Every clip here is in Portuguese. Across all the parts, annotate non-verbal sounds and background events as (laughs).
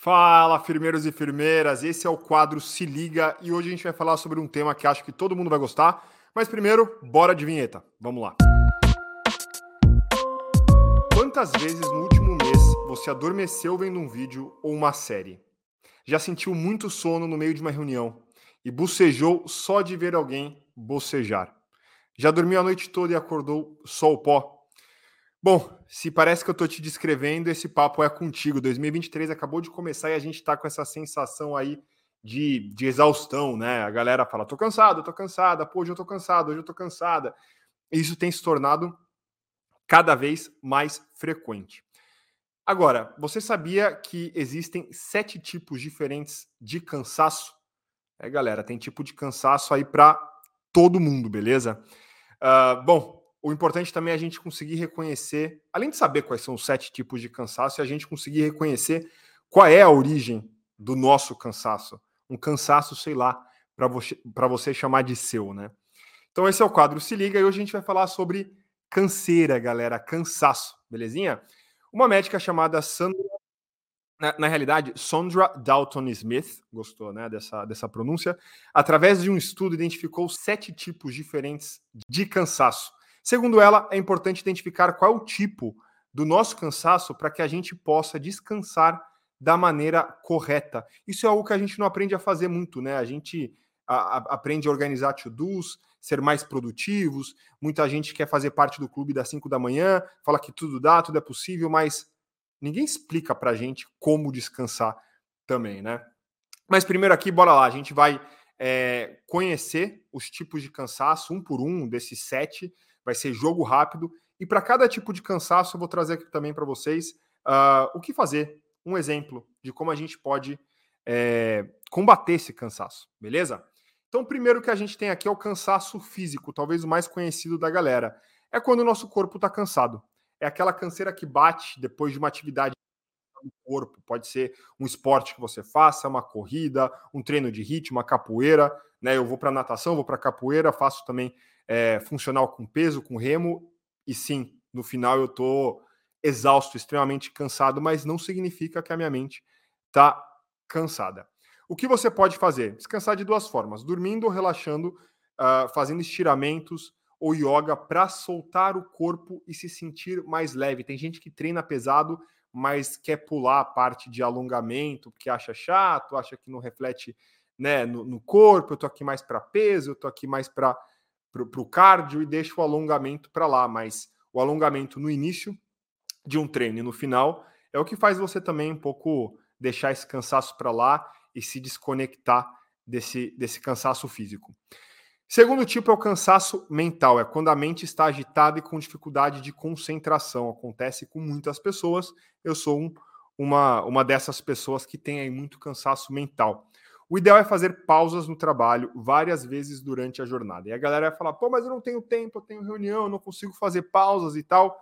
Fala, firmeiros e firmeiras. Esse é o quadro Se Liga e hoje a gente vai falar sobre um tema que acho que todo mundo vai gostar. Mas primeiro, bora de vinheta. Vamos lá. Quantas vezes no último mês você adormeceu vendo um vídeo ou uma série? Já sentiu muito sono no meio de uma reunião e bocejou só de ver alguém bocejar? Já dormiu a noite toda e acordou só o pó? Bom, se parece que eu estou te descrevendo, esse papo é contigo. 2023 acabou de começar e a gente está com essa sensação aí de, de exaustão, né? A galera fala: tô cansado, tô cansada, pô, hoje eu tô cansado, hoje eu tô cansada. Isso tem se tornado cada vez mais frequente. Agora, você sabia que existem sete tipos diferentes de cansaço? É, galera, tem tipo de cansaço aí para todo mundo, beleza? Uh, bom, o importante também é a gente conseguir reconhecer, além de saber quais são os sete tipos de cansaço, é a gente conseguir reconhecer qual é a origem do nosso cansaço. Um cansaço, sei lá, para você, você chamar de seu, né? Então, esse é o quadro Se Liga e hoje a gente vai falar sobre canseira, galera, cansaço, belezinha? Uma médica chamada Sandra, na, na, realidade, Sondra Dalton Smith, gostou né, dessa, dessa pronúncia, através de um estudo identificou sete tipos diferentes de cansaço. Segundo ela, é importante identificar qual é o tipo do nosso cansaço para que a gente possa descansar da maneira correta. Isso é algo que a gente não aprende a fazer muito, né? A gente a, a, aprende a organizar to-dos, ser mais produtivos. Muita gente quer fazer parte do clube das 5 da manhã, fala que tudo dá, tudo é possível, mas ninguém explica para a gente como descansar também, né? Mas primeiro aqui, bora lá, a gente vai é, conhecer os tipos de cansaço, um por um, desses sete, vai ser jogo rápido. E para cada tipo de cansaço, eu vou trazer aqui também para vocês uh, o que fazer, um exemplo de como a gente pode é, combater esse cansaço, beleza? Então, primeiro que a gente tem aqui é o cansaço físico, talvez o mais conhecido da galera. É quando o nosso corpo está cansado. É aquela canseira que bate depois de uma atividade no corpo. Pode ser um esporte que você faça, uma corrida, um treino de ritmo, uma capoeira. Né? Eu vou para natação, vou para capoeira, faço também é, funcional com peso, com remo, e sim, no final eu estou exausto, extremamente cansado, mas não significa que a minha mente está cansada. O que você pode fazer? Descansar de duas formas: dormindo, relaxando, uh, fazendo estiramentos ou yoga para soltar o corpo e se sentir mais leve. Tem gente que treina pesado, mas quer pular a parte de alongamento, porque acha chato, acha que não reflete né, no, no corpo. Eu tô aqui mais para peso, eu tô aqui mais para o cardio e deixa o alongamento para lá, mas o alongamento no início de um treino e no final é o que faz você também um pouco deixar esse cansaço para lá e se desconectar desse, desse cansaço físico. Segundo tipo é o cansaço mental, é quando a mente está agitada e com dificuldade de concentração. Acontece com muitas pessoas. Eu sou um, uma, uma dessas pessoas que tem aí muito cansaço mental. O ideal é fazer pausas no trabalho várias vezes durante a jornada. E a galera vai falar: pô, mas eu não tenho tempo, eu tenho reunião, eu não consigo fazer pausas e tal.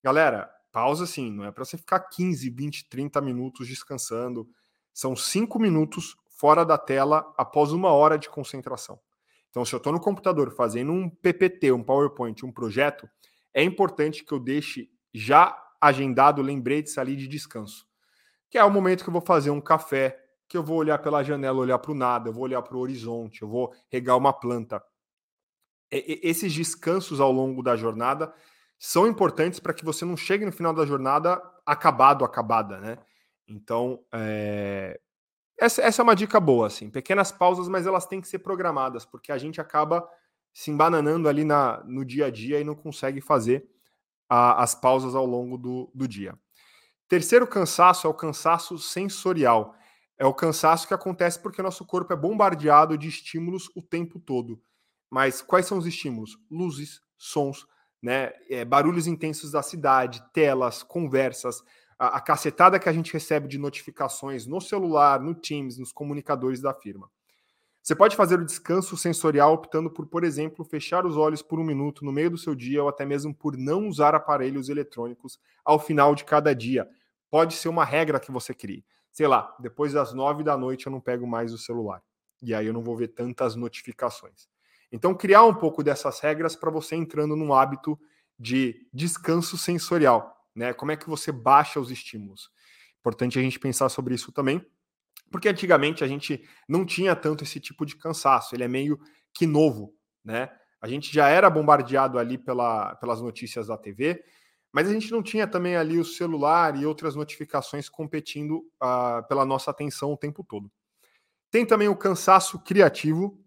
Galera, pausa sim, não é para você ficar 15, 20, 30 minutos descansando. São cinco minutos fora da tela após uma hora de concentração. Então, se eu estou no computador fazendo um PPT, um PowerPoint, um projeto, é importante que eu deixe já agendado lembretes ali de descanso. Que é o momento que eu vou fazer um café, que eu vou olhar pela janela, olhar para o nada, eu vou olhar para o horizonte, eu vou regar uma planta. E, esses descansos ao longo da jornada são importantes para que você não chegue no final da jornada acabado, acabada, né? Então, é... essa, essa é uma dica boa, assim. Pequenas pausas, mas elas têm que ser programadas, porque a gente acaba se embananando ali na, no dia a dia e não consegue fazer a, as pausas ao longo do, do dia. Terceiro cansaço é o cansaço sensorial. É o cansaço que acontece porque o nosso corpo é bombardeado de estímulos o tempo todo. Mas quais são os estímulos? Luzes, sons, né? É, barulhos intensos da cidade, telas, conversas, a, a cacetada que a gente recebe de notificações no celular, no Teams, nos comunicadores da firma. Você pode fazer o descanso sensorial optando por, por exemplo, fechar os olhos por um minuto no meio do seu dia ou até mesmo por não usar aparelhos eletrônicos ao final de cada dia. Pode ser uma regra que você crie sei lá, depois das nove da noite eu não pego mais o celular. E aí eu não vou ver tantas notificações. Então, criar um pouco dessas regras para você entrando num hábito de descanso sensorial. Né? Como é que você baixa os estímulos? Importante a gente pensar sobre isso também, porque antigamente a gente não tinha tanto esse tipo de cansaço, ele é meio que novo, né? A gente já era bombardeado ali pela, pelas notícias da TV, mas a gente não tinha também ali o celular e outras notificações competindo uh, pela nossa atenção o tempo todo. Tem também o cansaço criativo,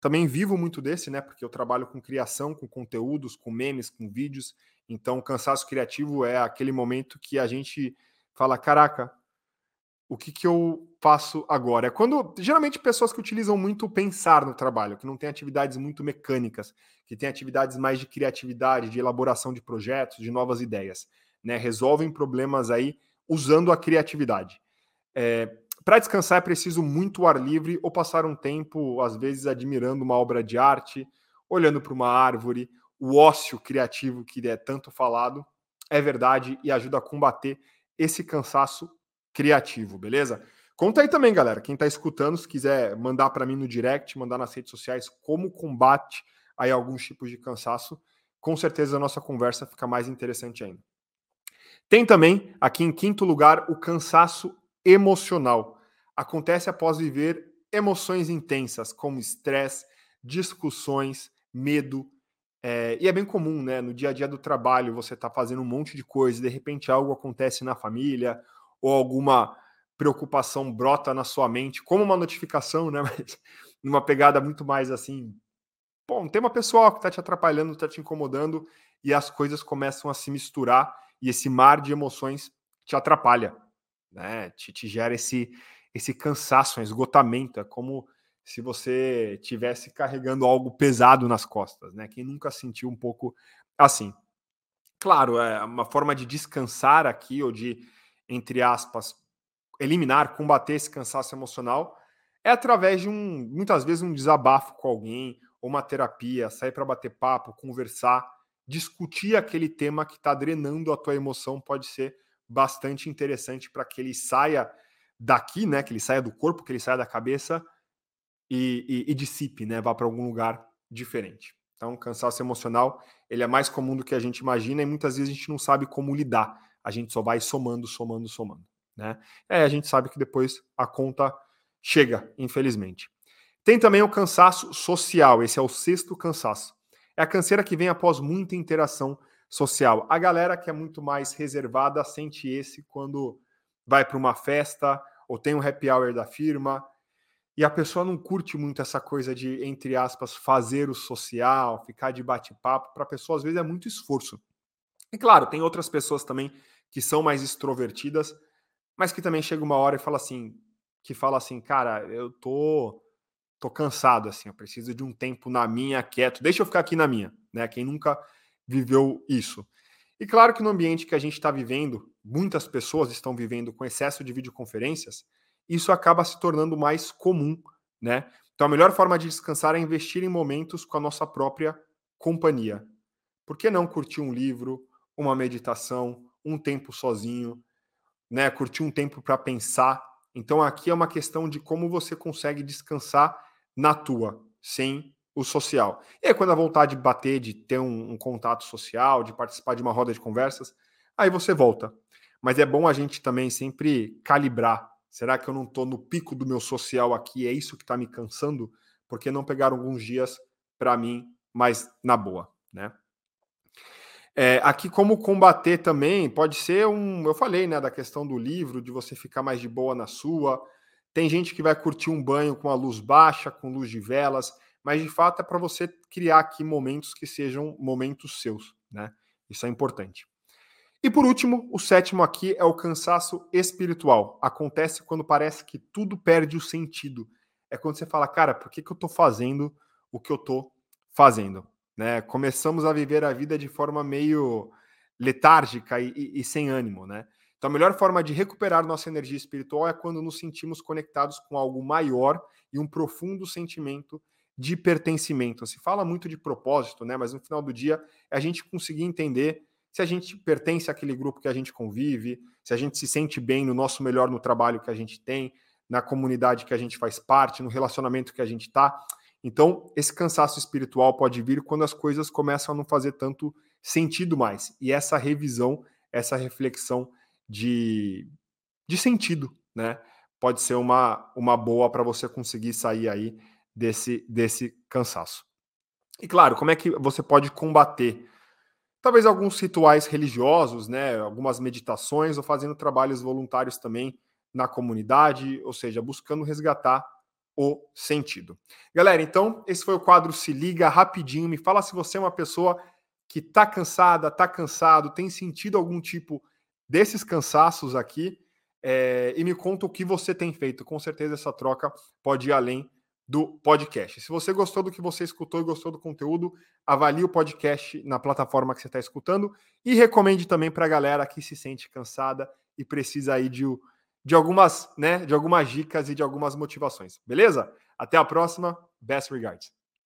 também vivo muito desse, né? Porque eu trabalho com criação, com conteúdos, com memes, com vídeos. Então, cansaço criativo é aquele momento que a gente fala: caraca, o que, que eu faço agora? É quando, geralmente, pessoas que utilizam muito pensar no trabalho, que não tem atividades muito mecânicas, que tem atividades mais de criatividade, de elaboração de projetos, de novas ideias, né? Resolvem problemas aí usando a criatividade. É, Para descansar é preciso muito ar livre ou passar um tempo, às vezes, admirando uma obra de arte, olhando para uma árvore, o ócio criativo que é tanto falado, é verdade e ajuda a combater esse cansaço criativo, beleza? Conta aí também, galera. Quem está escutando, se quiser mandar para mim no direct, mandar nas redes sociais como combate aí alguns tipos de cansaço, com certeza a nossa conversa fica mais interessante ainda. Tem também, aqui em quinto lugar, o cansaço emocional. Acontece após viver emoções intensas, como estresse, discussões, medo. É, e é bem comum, né? No dia a dia do trabalho, você está fazendo um monte de coisa, de repente algo acontece na família, ou alguma preocupação brota na sua mente, como uma notificação, né? (laughs) Mas numa pegada muito mais assim. Bom, tem uma pessoa que está te atrapalhando, está te incomodando, e as coisas começam a se misturar, e esse mar de emoções te atrapalha, né? Te, te gera esse, esse cansaço, um esgotamento. É como se você tivesse carregando algo pesado nas costas, né? Quem nunca sentiu um pouco assim? Claro, é uma forma de descansar aqui ou de entre aspas, eliminar, combater esse cansaço emocional é através de um, muitas vezes, um desabafo com alguém, ou uma terapia, sair para bater papo, conversar, discutir aquele tema que está drenando a tua emoção pode ser bastante interessante para que ele saia daqui, né? Que ele saia do corpo, que ele saia da cabeça e, e, e dissipe, né? Vá para algum lugar diferente. Então, cansaço emocional ele é mais comum do que a gente imagina e muitas vezes a gente não sabe como lidar a gente só vai somando, somando, somando. Né? É, a gente sabe que depois a conta chega, infelizmente. Tem também o cansaço social, esse é o sexto cansaço. É a canseira que vem após muita interação social. A galera que é muito mais reservada sente esse quando vai para uma festa ou tem um happy hour da firma e a pessoa não curte muito essa coisa de, entre aspas, fazer o social, ficar de bate-papo. Para a pessoa, às vezes, é muito esforço. E claro, tem outras pessoas também que são mais extrovertidas, mas que também chega uma hora e fala assim, que fala assim, cara, eu tô tô cansado assim, eu preciso de um tempo na minha, quieto. Deixa eu ficar aqui na minha, né? Quem nunca viveu isso. E claro que no ambiente que a gente está vivendo, muitas pessoas estão vivendo com excesso de videoconferências, isso acaba se tornando mais comum, né? Então a melhor forma de descansar é investir em momentos com a nossa própria companhia. Por que não curtir um livro, uma meditação, um tempo sozinho, né? Curtir um tempo para pensar. Então aqui é uma questão de como você consegue descansar na tua, sem o social. E aí, quando a vontade de bater, de ter um, um, contato social, de participar de uma roda de conversas, aí você volta. Mas é bom a gente também sempre calibrar. Será que eu não estou no pico do meu social aqui? É isso que está me cansando? Porque não pegar alguns dias para mim, mas na boa, né? É, aqui, como combater também, pode ser um. Eu falei, né, da questão do livro, de você ficar mais de boa na sua. Tem gente que vai curtir um banho com a luz baixa, com luz de velas, mas de fato é para você criar aqui momentos que sejam momentos seus, né? Isso é importante. E por último, o sétimo aqui é o cansaço espiritual. Acontece quando parece que tudo perde o sentido. É quando você fala, cara, por que, que eu estou fazendo o que eu estou fazendo? né? Começamos a viver a vida de forma meio letárgica e, e, e sem ânimo, né? Então, a melhor forma de recuperar nossa energia espiritual é quando nos sentimos conectados com algo maior e um profundo sentimento de pertencimento. Se fala muito de propósito, né? Mas no final do dia é a gente conseguir entender se a gente pertence àquele grupo que a gente convive, se a gente se sente bem no nosso melhor no trabalho que a gente tem, na comunidade que a gente faz parte, no relacionamento que a gente está. Então, esse cansaço espiritual pode vir quando as coisas começam a não fazer tanto sentido mais. E essa revisão, essa reflexão de de sentido, né? Pode ser uma, uma boa para você conseguir sair aí desse, desse cansaço. E claro, como é que você pode combater? Talvez alguns rituais religiosos, né? Algumas meditações ou fazendo trabalhos voluntários também na comunidade, ou seja, buscando resgatar o sentido. Galera, então, esse foi o quadro Se Liga rapidinho. Me fala se você é uma pessoa que tá cansada, tá cansado, tem sentido algum tipo desses cansaços aqui é, e me conta o que você tem feito. Com certeza essa troca pode ir além do podcast. Se você gostou do que você escutou e gostou do conteúdo, avalie o podcast na plataforma que você está escutando e recomende também para a galera que se sente cansada e precisa aí de, de algumas, né, de algumas dicas e de algumas motivações. Beleza? Até a próxima. Best regards.